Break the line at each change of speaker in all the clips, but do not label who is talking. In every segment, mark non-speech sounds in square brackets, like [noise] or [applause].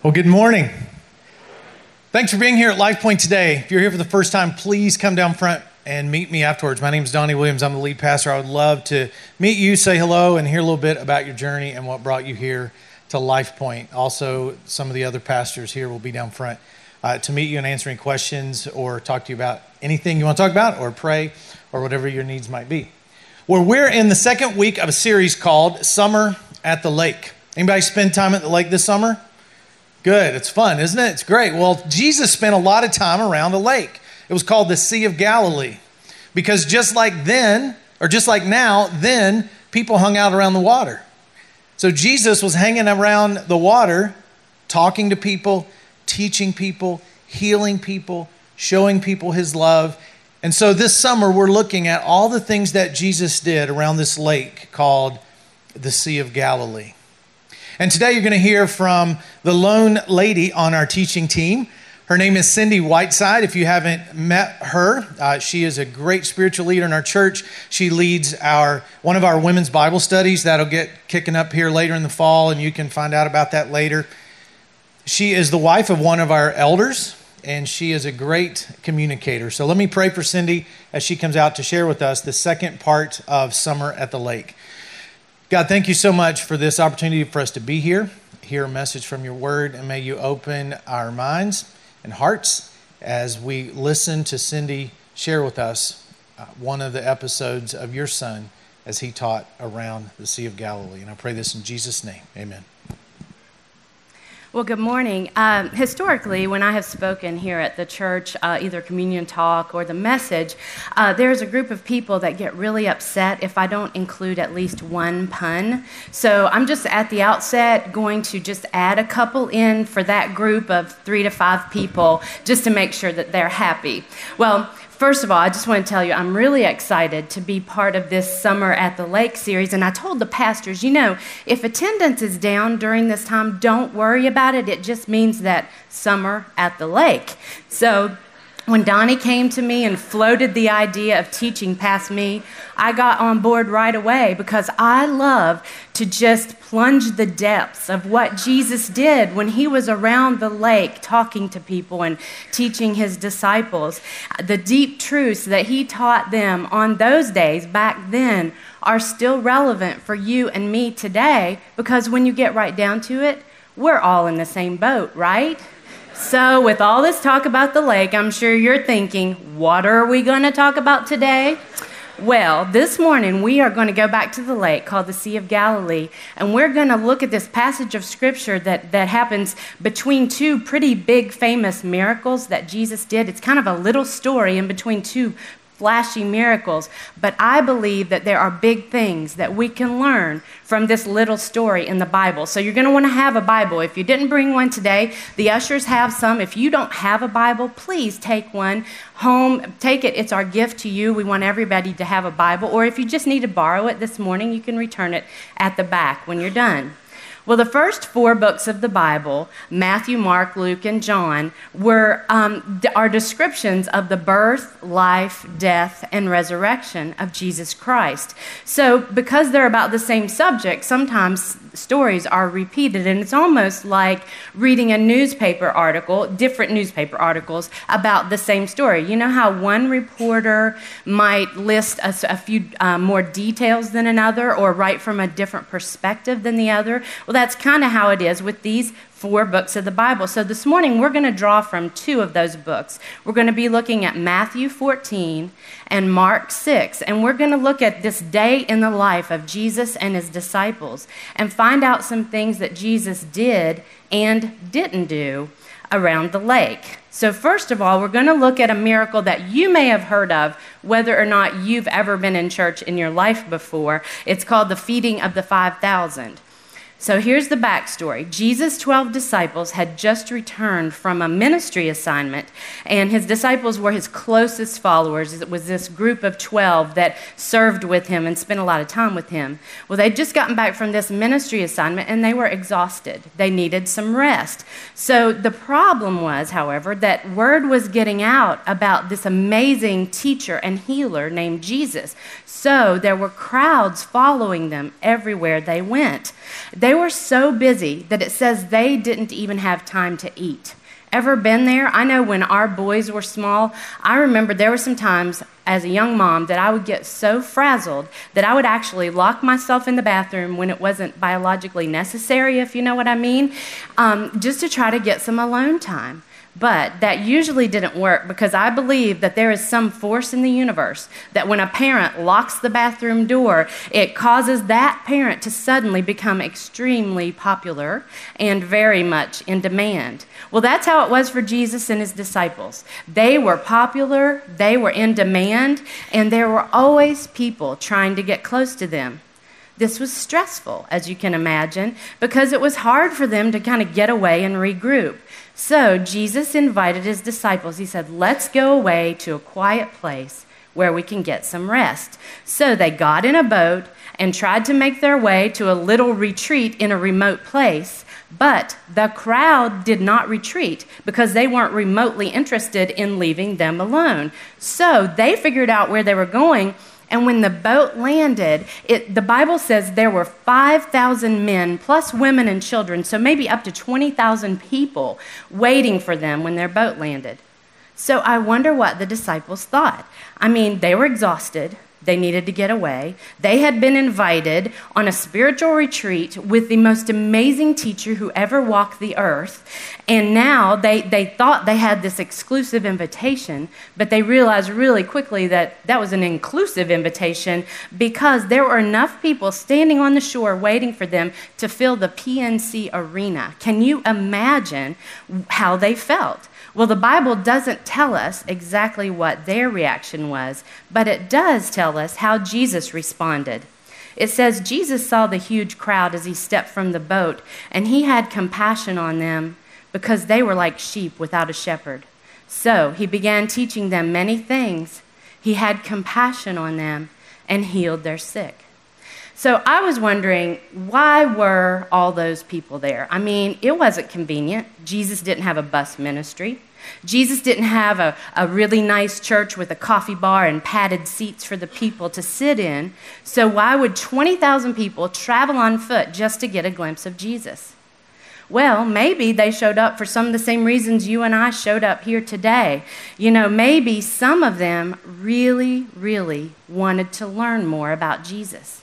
Well, good morning. Thanks for being here at Life Point today. If you're here for the first time, please come down front and meet me afterwards. My name is Donnie Williams. I'm the lead pastor. I would love to meet you, say hello, and hear a little bit about your journey and what brought you here to Life Point. Also, some of the other pastors here will be down front uh, to meet you and answer any questions or talk to you about anything you want to talk about or pray or whatever your needs might be. Well, we're in the second week of a series called Summer at the Lake. Anybody spend time at the lake this summer? Good. It's fun, isn't it? It's great. Well, Jesus spent a lot of time around the lake. It was called the Sea of Galilee because just like then, or just like now, then people hung out around the water. So Jesus was hanging around the water, talking to people, teaching people, healing people, showing people his love. And so this summer, we're looking at all the things that Jesus did around this lake called the Sea of Galilee. And today you're going to hear from the lone lady on our teaching team. Her name is Cindy Whiteside. If you haven't met her, uh, she is a great spiritual leader in our church. She leads our one of our women's Bible studies that'll get kicking up here later in the fall, and you can find out about that later. She is the wife of one of our elders, and she is a great communicator. So let me pray for Cindy as she comes out to share with us the second part of Summer at the Lake. God, thank you so much for this opportunity for us to be here, hear a message from your word, and may you open our minds and hearts as we listen to Cindy share with us uh, one of the episodes of your son as he taught around the Sea of Galilee. And I pray this in Jesus' name. Amen.
Well, good morning. Um, historically, when I have spoken here at the church, uh, either communion talk or the message, uh, there's a group of people that get really upset if I don't include at least one pun. So I'm just at the outset going to just add a couple in for that group of three to five people just to make sure that they're happy. Well, First of all, I just want to tell you, I'm really excited to be part of this Summer at the Lake series. And I told the pastors, you know, if attendance is down during this time, don't worry about it. It just means that summer at the lake. So when Donnie came to me and floated the idea of teaching past me, I got on board right away because I love to just plunge the depths of what Jesus did when he was around the lake talking to people and teaching his disciples. The deep truths that he taught them on those days back then are still relevant for you and me today because when you get right down to it, we're all in the same boat, right? So, with all this talk about the lake, I'm sure you're thinking, what are we going to talk about today? Well, this morning we are going to go back to the lake called the Sea of Galilee, and we're going to look at this passage of scripture that, that happens between two pretty big famous miracles that Jesus did. It's kind of a little story in between two flashy miracles, but I believe that there are big things that we can learn from this little story in the Bible. So you're going to want to have a Bible. If you didn't bring one today, the ushers have some. If you don't have a Bible, please take one home. Take it. It's our gift to you. We want everybody to have a Bible. Or if you just need to borrow it this morning, you can return it at the back when you're done. Well, the first four books of the Bible, Matthew, Mark, Luke, and John, were, um, are descriptions of the birth, life, death, and resurrection of Jesus Christ. So, because they're about the same subject, sometimes stories are repeated, and it's almost like reading a newspaper article, different newspaper articles about the same story. You know how one reporter might list a, a few uh, more details than another or write from a different perspective than the other? Well, that's kind of how it is with these four books of the Bible. So this morning we're going to draw from two of those books. We're going to be looking at Matthew 14 and Mark 6, and we're going to look at this day in the life of Jesus and his disciples and find out some things that Jesus did and didn't do around the lake. So, first of all, we're going to look at a miracle that you may have heard of, whether or not you've ever been in church in your life before. It's called the feeding of the 5,000. So here's the backstory Jesus' 12 disciples had just returned from a ministry assignment, and his disciples were his closest followers. It was this group of 12 that served with him and spent a lot of time with him. Well, they'd just gotten back from this ministry assignment and they were exhausted. They needed some rest. So the problem was, however, that word was getting out about this amazing teacher and healer named Jesus. So there were crowds following them everywhere they went. They They were so busy that it says they didn't even have time to eat. Ever been there? I know when our boys were small, I remember there were some times as a young mom that I would get so frazzled that I would actually lock myself in the bathroom when it wasn't biologically necessary, if you know what I mean, um, just to try to get some alone time. But that usually didn't work because I believe that there is some force in the universe that when a parent locks the bathroom door, it causes that parent to suddenly become extremely popular and very much in demand. Well, that's how it was for Jesus and his disciples. They were popular, they were in demand, and there were always people trying to get close to them. This was stressful, as you can imagine, because it was hard for them to kind of get away and regroup. So Jesus invited his disciples. He said, Let's go away to a quiet place where we can get some rest. So they got in a boat and tried to make their way to a little retreat in a remote place. But the crowd did not retreat because they weren't remotely interested in leaving them alone. So they figured out where they were going and when the boat landed, it, the Bible says there were 5,000 men, plus women and children, so maybe up to 20,000 people waiting for them when their boat landed. So I wonder what the disciples thought. I mean, they were exhausted. They needed to get away. They had been invited on a spiritual retreat with the most amazing teacher who ever walked the earth. And now they, they thought they had this exclusive invitation, but they realized really quickly that that was an inclusive invitation because there were enough people standing on the shore waiting for them to fill the PNC arena. Can you imagine how they felt? Well, the Bible doesn't tell us exactly what their reaction was, but it does tell us how Jesus responded. It says Jesus saw the huge crowd as he stepped from the boat, and he had compassion on them because they were like sheep without a shepherd. So he began teaching them many things. He had compassion on them and healed their sick. So I was wondering, why were all those people there? I mean, it wasn't convenient. Jesus didn't have a bus ministry. Jesus didn't have a, a really nice church with a coffee bar and padded seats for the people to sit in. So why would 20,000 people travel on foot just to get a glimpse of Jesus? Well, maybe they showed up for some of the same reasons you and I showed up here today. You know, maybe some of them really, really wanted to learn more about Jesus.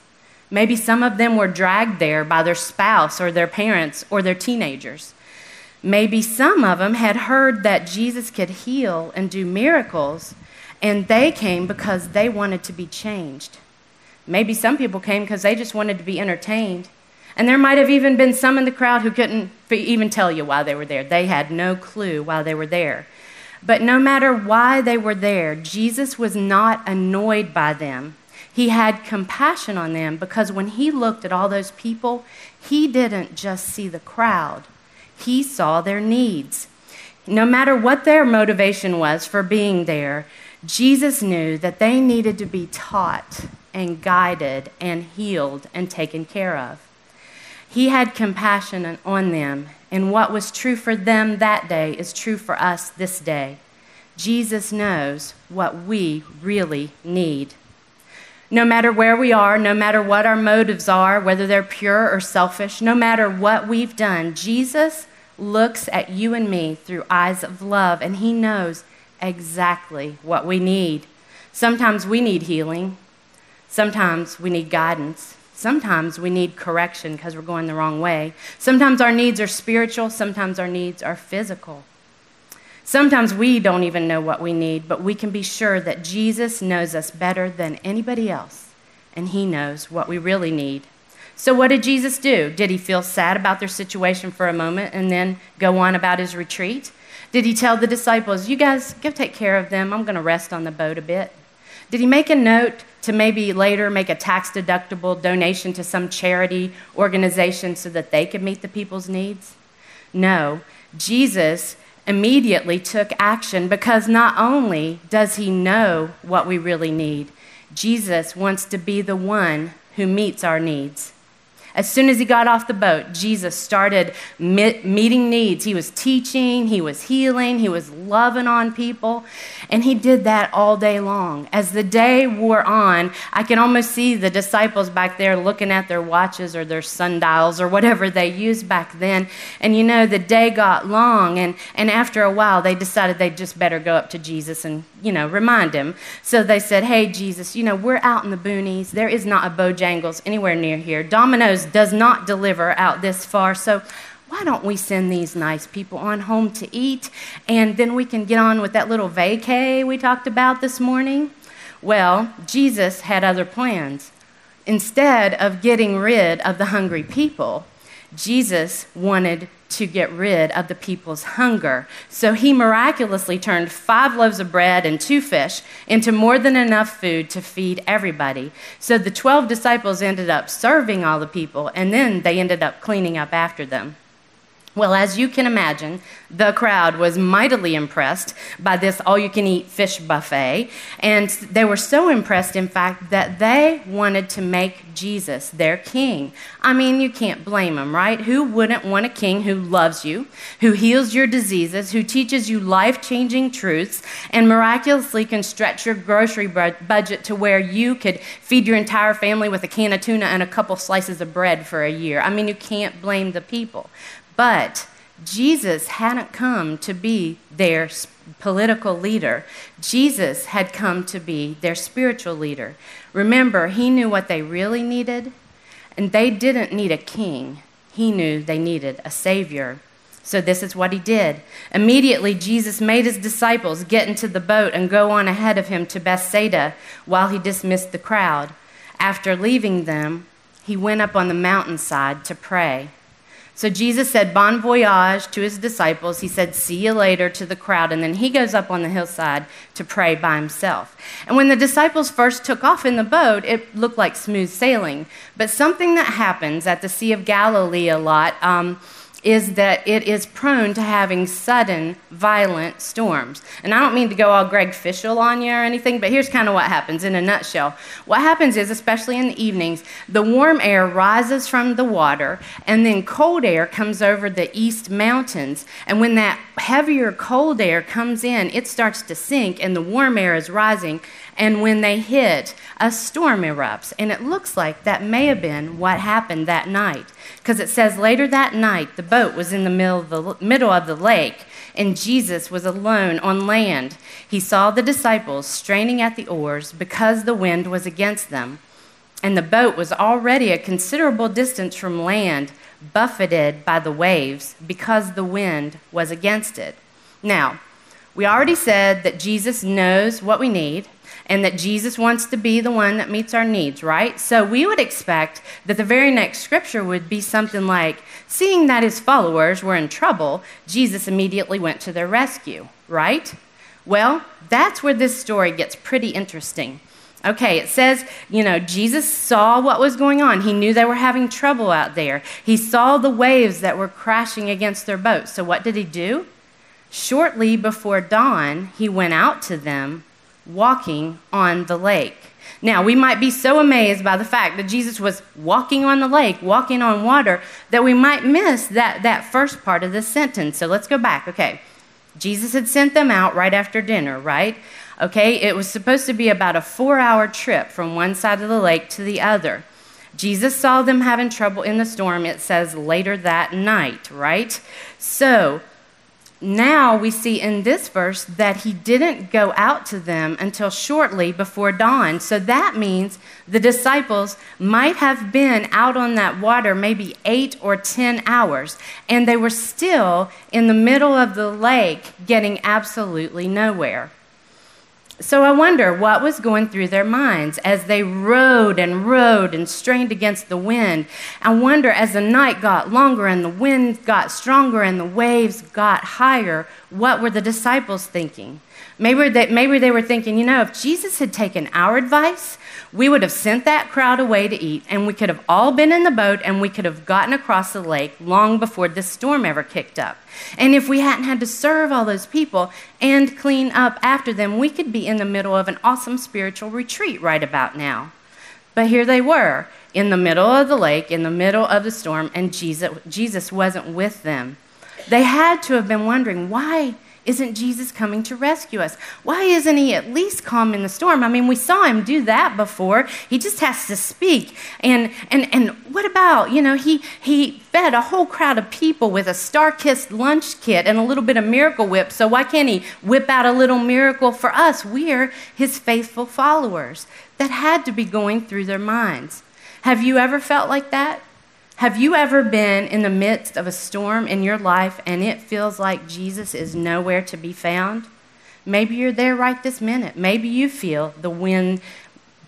Maybe some of them were dragged there by their spouse or their parents or their teenagers. Maybe some of them had heard that Jesus could heal and do miracles, and they came because they wanted to be changed. Maybe some people came because they just wanted to be entertained. And there might have even been some in the crowd who couldn't even tell you why they were there. They had no clue why they were there. But no matter why they were there, Jesus was not annoyed by them. He had compassion on them because when he looked at all those people, he didn't just see the crowd, he saw their needs. No matter what their motivation was for being there, Jesus knew that they needed to be taught and guided and healed and taken care of. He had compassion on them, and what was true for them that day is true for us this day. Jesus knows what we really need. No matter where we are, no matter what our motives are, whether they're pure or selfish, no matter what we've done, Jesus looks at you and me through eyes of love, and He knows exactly what we need. Sometimes we need healing, sometimes we need guidance, sometimes we need correction because we're going the wrong way. Sometimes our needs are spiritual, sometimes our needs are physical. Sometimes we don't even know what we need, but we can be sure that Jesus knows us better than anybody else, and He knows what we really need. So, what did Jesus do? Did He feel sad about their situation for a moment and then go on about His retreat? Did He tell the disciples, You guys go take care of them, I'm going to rest on the boat a bit? Did He make a note to maybe later make a tax deductible donation to some charity organization so that they could meet the people's needs? No. Jesus immediately took action because not only does he know what we really need, Jesus wants to be the one who meets our needs. As soon as he got off the boat, Jesus started meeting needs. He was teaching, he was healing, he was loving on people, and he did that all day long. As the day wore on, I can almost see the disciples back there looking at their watches or their sundials or whatever they used back then. And you know, the day got long, and, and after a while, they decided they'd just better go up to Jesus and, you know, remind him. So they said, Hey, Jesus, you know, we're out in the boonies. There is not a Bojangles anywhere near here. Domino's does not deliver out this far. So why don't we send these nice people on home to eat and then we can get on with that little vacay we talked about this morning? Well, Jesus had other plans. Instead of getting rid of the hungry people, Jesus wanted to get rid of the people's hunger. So he miraculously turned five loaves of bread and two fish into more than enough food to feed everybody. So the 12 disciples ended up serving all the people, and then they ended up cleaning up after them. Well, as you can imagine, the crowd was mightily impressed by this all you can eat fish buffet. And they were so impressed, in fact, that they wanted to make Jesus their king. I mean, you can't blame them, right? Who wouldn't want a king who loves you, who heals your diseases, who teaches you life changing truths, and miraculously can stretch your grocery budget to where you could feed your entire family with a can of tuna and a couple slices of bread for a year? I mean, you can't blame the people. But Jesus hadn't come to be their political leader. Jesus had come to be their spiritual leader. Remember, he knew what they really needed, and they didn't need a king. He knew they needed a savior. So, this is what he did. Immediately, Jesus made his disciples get into the boat and go on ahead of him to Bethsaida while he dismissed the crowd. After leaving them, he went up on the mountainside to pray. So Jesus said, Bon voyage to his disciples. He said, See you later to the crowd. And then he goes up on the hillside to pray by himself. And when the disciples first took off in the boat, it looked like smooth sailing. But something that happens at the Sea of Galilee a lot. Um, is that it is prone to having sudden, violent storms. And I don't mean to go all Greg Fishel on you or anything, but here's kind of what happens in a nutshell. What happens is, especially in the evenings, the warm air rises from the water, and then cold air comes over the east mountains. And when that heavier cold air comes in, it starts to sink, and the warm air is rising. And when they hit, a storm erupts. And it looks like that may have been what happened that night. Because it says later that night, the boat was in the middle of the, middle of the lake, and Jesus was alone on land. He saw the disciples straining at the oars because the wind was against them. And the boat was already a considerable distance from land, buffeted by the waves because the wind was against it. Now, we already said that Jesus knows what we need and that Jesus wants to be the one that meets our needs, right? So we would expect that the very next scripture would be something like, Seeing that his followers were in trouble, Jesus immediately went to their rescue, right? Well, that's where this story gets pretty interesting. Okay, it says, you know, Jesus saw what was going on. He knew they were having trouble out there. He saw the waves that were crashing against their boat. So what did he do? Shortly before dawn, he went out to them walking on the lake. Now, we might be so amazed by the fact that Jesus was walking on the lake, walking on water, that we might miss that, that first part of the sentence. So let's go back. Okay. Jesus had sent them out right after dinner, right? Okay, it was supposed to be about a four hour trip from one side of the lake to the other. Jesus saw them having trouble in the storm, it says later that night, right? So, now we see in this verse that he didn't go out to them until shortly before dawn. So that means the disciples might have been out on that water maybe eight or 10 hours, and they were still in the middle of the lake getting absolutely nowhere. So I wonder what was going through their minds as they rowed and rowed and strained against the wind. I wonder as the night got longer and the wind got stronger and the waves got higher, what were the disciples thinking? Maybe they, maybe they were thinking, you know, if Jesus had taken our advice, we would have sent that crowd away to eat, and we could have all been in the boat, and we could have gotten across the lake long before this storm ever kicked up. And if we hadn't had to serve all those people and clean up after them, we could be in the middle of an awesome spiritual retreat right about now. But here they were in the middle of the lake, in the middle of the storm, and Jesus, Jesus wasn't with them. They had to have been wondering why isn't Jesus coming to rescue us? Why isn't he at least calm in the storm? I mean, we saw him do that before. He just has to speak. And and and what about, you know, he he fed a whole crowd of people with a StarKist lunch kit and a little bit of miracle whip. So why can't he whip out a little miracle for us? We're his faithful followers. That had to be going through their minds. Have you ever felt like that? Have you ever been in the midst of a storm in your life and it feels like Jesus is nowhere to be found? Maybe you're there right this minute. Maybe you feel the wind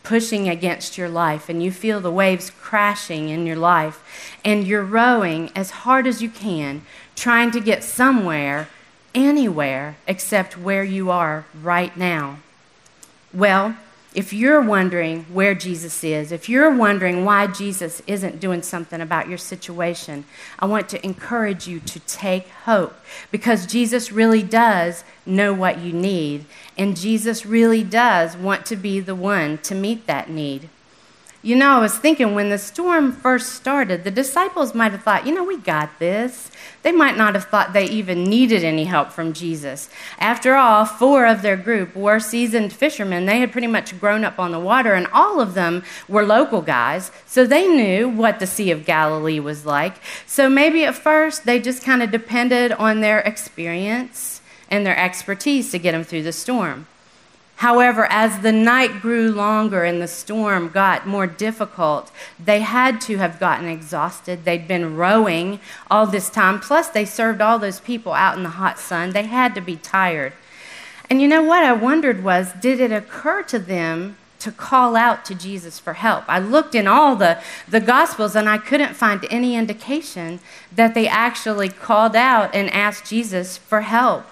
pushing against your life and you feel the waves crashing in your life and you're rowing as hard as you can, trying to get somewhere, anywhere, except where you are right now. Well, if you're wondering where Jesus is, if you're wondering why Jesus isn't doing something about your situation, I want to encourage you to take hope because Jesus really does know what you need, and Jesus really does want to be the one to meet that need. You know, I was thinking when the storm first started, the disciples might have thought, you know, we got this. They might not have thought they even needed any help from Jesus. After all, four of their group were seasoned fishermen. They had pretty much grown up on the water, and all of them were local guys, so they knew what the Sea of Galilee was like. So maybe at first they just kind of depended on their experience and their expertise to get them through the storm. However, as the night grew longer and the storm got more difficult, they had to have gotten exhausted. They'd been rowing all this time, plus, they served all those people out in the hot sun. They had to be tired. And you know what I wondered was did it occur to them to call out to Jesus for help? I looked in all the, the Gospels and I couldn't find any indication that they actually called out and asked Jesus for help.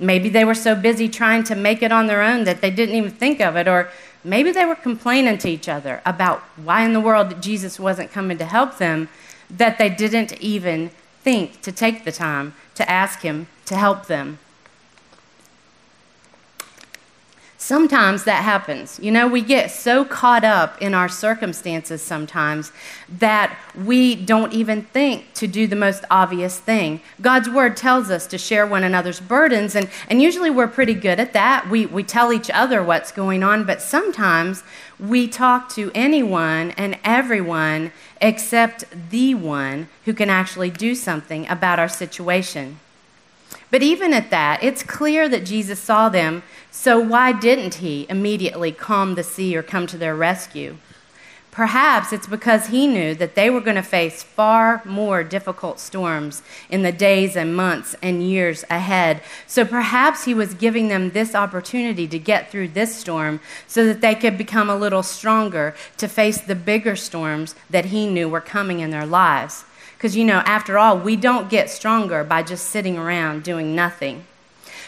Maybe they were so busy trying to make it on their own that they didn't even think of it. Or maybe they were complaining to each other about why in the world Jesus wasn't coming to help them that they didn't even think to take the time to ask him to help them. Sometimes that happens. You know, we get so caught up in our circumstances sometimes that we don't even think to do the most obvious thing. God's word tells us to share one another's burdens, and, and usually we're pretty good at that. We, we tell each other what's going on, but sometimes we talk to anyone and everyone except the one who can actually do something about our situation. But even at that, it's clear that Jesus saw them, so why didn't he immediately calm the sea or come to their rescue? Perhaps it's because he knew that they were going to face far more difficult storms in the days and months and years ahead. So perhaps he was giving them this opportunity to get through this storm so that they could become a little stronger to face the bigger storms that he knew were coming in their lives. Because, you know, after all, we don't get stronger by just sitting around doing nothing.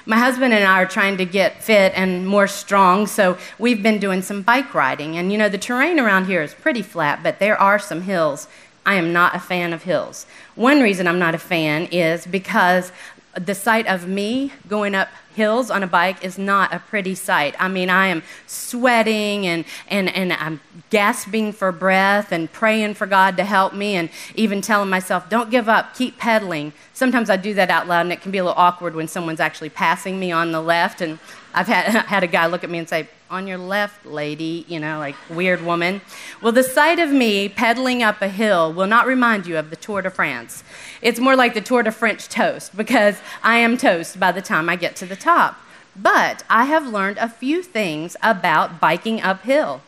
My husband and I are trying to get fit and more strong, so we've been doing some bike riding. And, you know, the terrain around here is pretty flat, but there are some hills. I am not a fan of hills. One reason I'm not a fan is because the sight of me going up hills on a bike is not a pretty sight. I mean, I am sweating and, and, and I'm gasping for breath and praying for God to help me and even telling myself, don't give up, keep pedaling. Sometimes I do that out loud and it can be a little awkward when someone's actually passing me on the left and I've had, [laughs] had a guy look at me and say, On your left, lady, you know, like weird woman. Well, the sight of me pedaling up a hill will not remind you of the Tour de France. It's more like the Tour de French toast because I am toast by the time I get to the top. But I have learned a few things about biking uphill.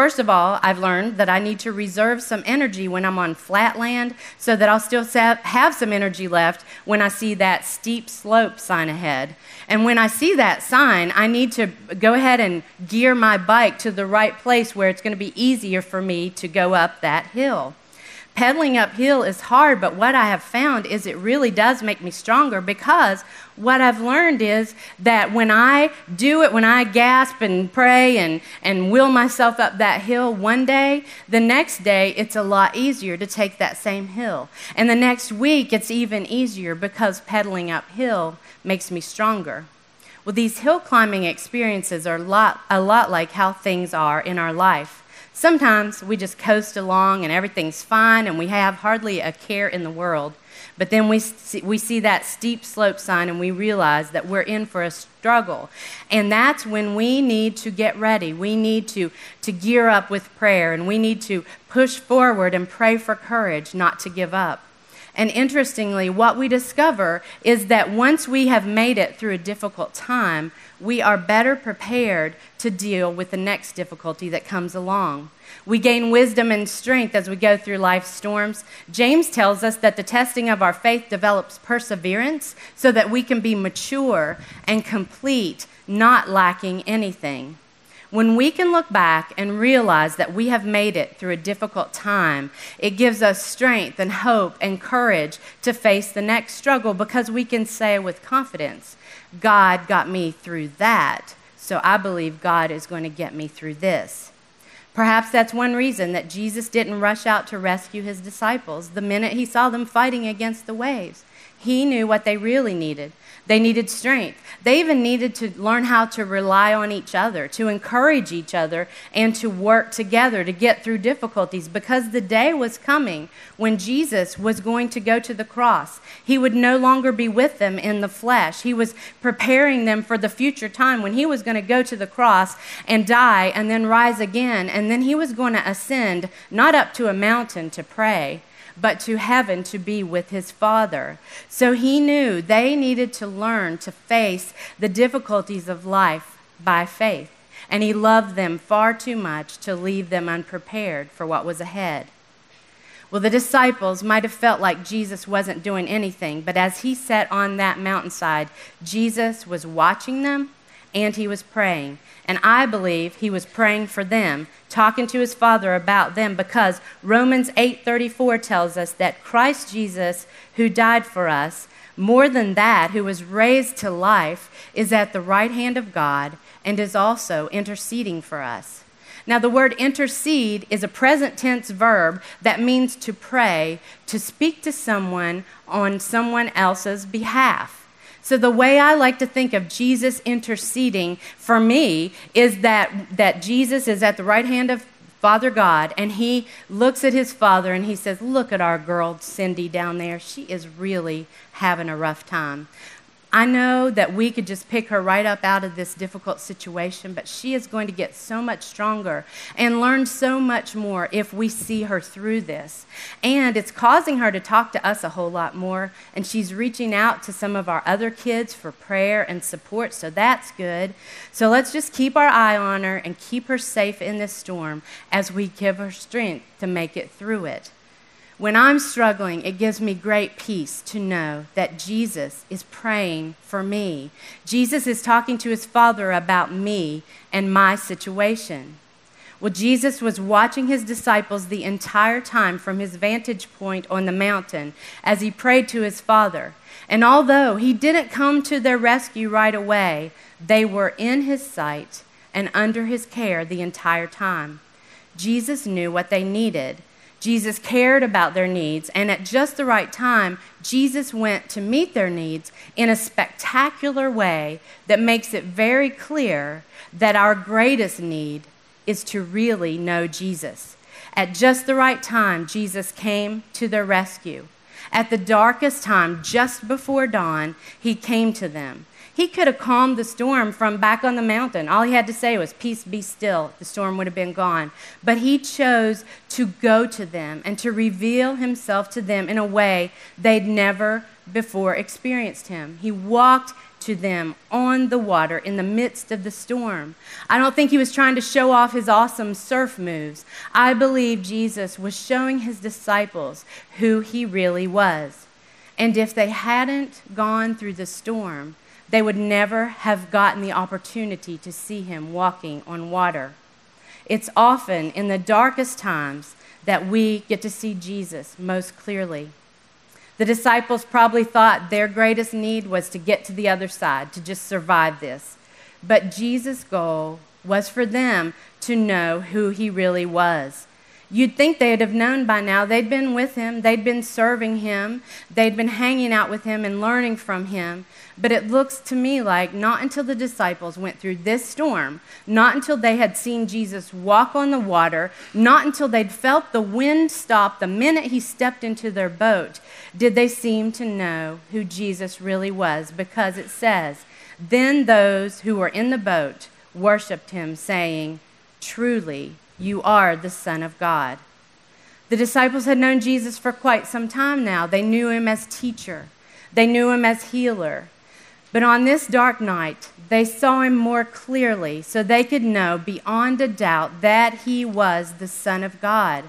First of all, I've learned that I need to reserve some energy when I'm on flat land so that I'll still have some energy left when I see that steep slope sign ahead. And when I see that sign, I need to go ahead and gear my bike to the right place where it's going to be easier for me to go up that hill. Pedaling uphill is hard, but what I have found is it really does make me stronger because what I've learned is that when I do it, when I gasp and pray and, and will myself up that hill one day, the next day it's a lot easier to take that same hill. And the next week it's even easier because pedaling uphill makes me stronger. Well, these hill climbing experiences are a lot, a lot like how things are in our life. Sometimes we just coast along and everything's fine and we have hardly a care in the world. But then we see, we see that steep slope sign and we realize that we're in for a struggle. And that's when we need to get ready. We need to, to gear up with prayer and we need to push forward and pray for courage not to give up. And interestingly, what we discover is that once we have made it through a difficult time, we are better prepared to deal with the next difficulty that comes along. We gain wisdom and strength as we go through life's storms. James tells us that the testing of our faith develops perseverance so that we can be mature and complete, not lacking anything. When we can look back and realize that we have made it through a difficult time, it gives us strength and hope and courage to face the next struggle because we can say with confidence, God got me through that, so I believe God is going to get me through this. Perhaps that's one reason that Jesus didn't rush out to rescue his disciples the minute he saw them fighting against the waves. He knew what they really needed. They needed strength. They even needed to learn how to rely on each other, to encourage each other, and to work together to get through difficulties because the day was coming when Jesus was going to go to the cross. He would no longer be with them in the flesh. He was preparing them for the future time when he was going to go to the cross and die and then rise again. And then he was going to ascend, not up to a mountain to pray but to heaven to be with his Father. So he knew they needed to learn to face the difficulties of life by faith, and he loved them far too much to leave them unprepared for what was ahead. Well, the disciples might have felt like Jesus wasn't doing anything, but as he sat on that mountainside, Jesus was watching them and he was praying. And I believe he was praying for them, talking to his father about them because Romans 8:34 tells us that Christ Jesus who died for us, more than that, who was raised to life, is at the right hand of God and is also interceding for us. Now, the word intercede is a present tense verb that means to pray, to speak to someone on someone else's behalf. So, the way I like to think of Jesus interceding for me is that, that Jesus is at the right hand of Father God, and he looks at his father and he says, Look at our girl Cindy down there. She is really having a rough time. I know that we could just pick her right up out of this difficult situation, but she is going to get so much stronger and learn so much more if we see her through this. And it's causing her to talk to us a whole lot more, and she's reaching out to some of our other kids for prayer and support, so that's good. So let's just keep our eye on her and keep her safe in this storm as we give her strength to make it through it. When I'm struggling, it gives me great peace to know that Jesus is praying for me. Jesus is talking to his Father about me and my situation. Well, Jesus was watching his disciples the entire time from his vantage point on the mountain as he prayed to his Father. And although he didn't come to their rescue right away, they were in his sight and under his care the entire time. Jesus knew what they needed Jesus cared about their needs, and at just the right time, Jesus went to meet their needs in a spectacular way that makes it very clear that our greatest need is to really know Jesus. At just the right time, Jesus came to their rescue. At the darkest time, just before dawn, he came to them. He could have calmed the storm from back on the mountain. All he had to say was, Peace be still. The storm would have been gone. But he chose to go to them and to reveal himself to them in a way they'd never before experienced him. He walked to them on the water in the midst of the storm. I don't think he was trying to show off his awesome surf moves. I believe Jesus was showing his disciples who he really was. And if they hadn't gone through the storm, they would never have gotten the opportunity to see him walking on water. It's often in the darkest times that we get to see Jesus most clearly. The disciples probably thought their greatest need was to get to the other side, to just survive this. But Jesus' goal was for them to know who he really was. You'd think they'd have known by now. They'd been with him, they'd been serving him, they'd been hanging out with him and learning from him. But it looks to me like not until the disciples went through this storm, not until they had seen Jesus walk on the water, not until they'd felt the wind stop the minute he stepped into their boat, did they seem to know who Jesus really was. Because it says, Then those who were in the boat worshiped him, saying, Truly, you are the Son of God. The disciples had known Jesus for quite some time now. They knew him as teacher, they knew him as healer. But on this dark night, they saw him more clearly so they could know beyond a doubt that he was the Son of God.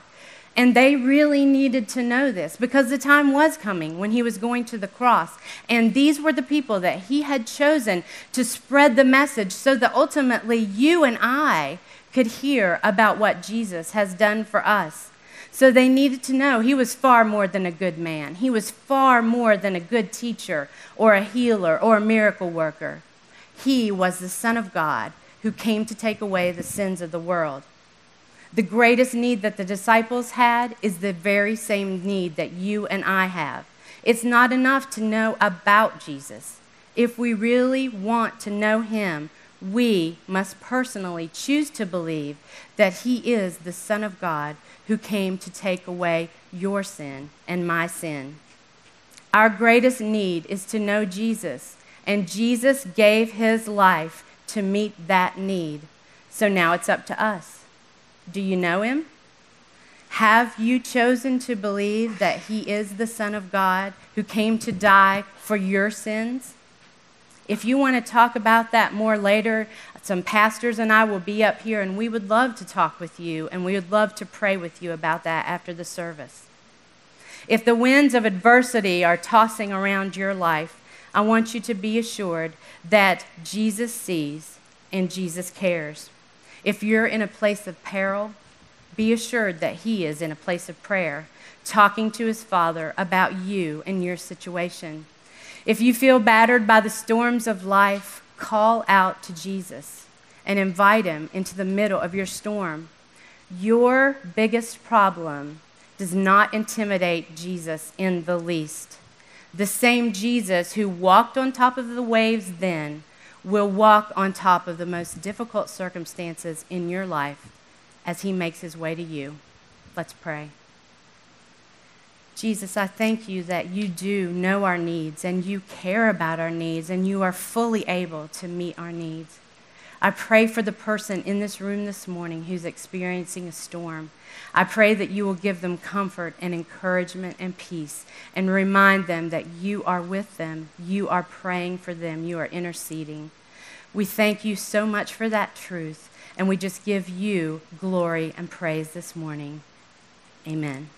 And they really needed to know this because the time was coming when he was going to the cross. And these were the people that he had chosen to spread the message so that ultimately you and I could hear about what Jesus has done for us. So they needed to know he was far more than a good man. He was far more than a good teacher or a healer or a miracle worker. He was the Son of God who came to take away the sins of the world. The greatest need that the disciples had is the very same need that you and I have. It's not enough to know about Jesus. If we really want to know him, we must personally choose to believe that he is the Son of God who came to take away your sin and my sin. Our greatest need is to know Jesus, and Jesus gave his life to meet that need. So now it's up to us. Do you know him? Have you chosen to believe that he is the Son of God who came to die for your sins? If you want to talk about that more later, some pastors and I will be up here, and we would love to talk with you, and we would love to pray with you about that after the service. If the winds of adversity are tossing around your life, I want you to be assured that Jesus sees and Jesus cares. If you're in a place of peril, be assured that He is in a place of prayer, talking to His Father about you and your situation. If you feel battered by the storms of life, call out to Jesus and invite him into the middle of your storm. Your biggest problem does not intimidate Jesus in the least. The same Jesus who walked on top of the waves then will walk on top of the most difficult circumstances in your life as he makes his way to you. Let's pray. Jesus, I thank you that you do know our needs and you care about our needs and you are fully able to meet our needs. I pray for the person in this room this morning who's experiencing a storm. I pray that you will give them comfort and encouragement and peace and remind them that you are with them, you are praying for them, you are interceding. We thank you so much for that truth, and we just give you glory and praise this morning. Amen.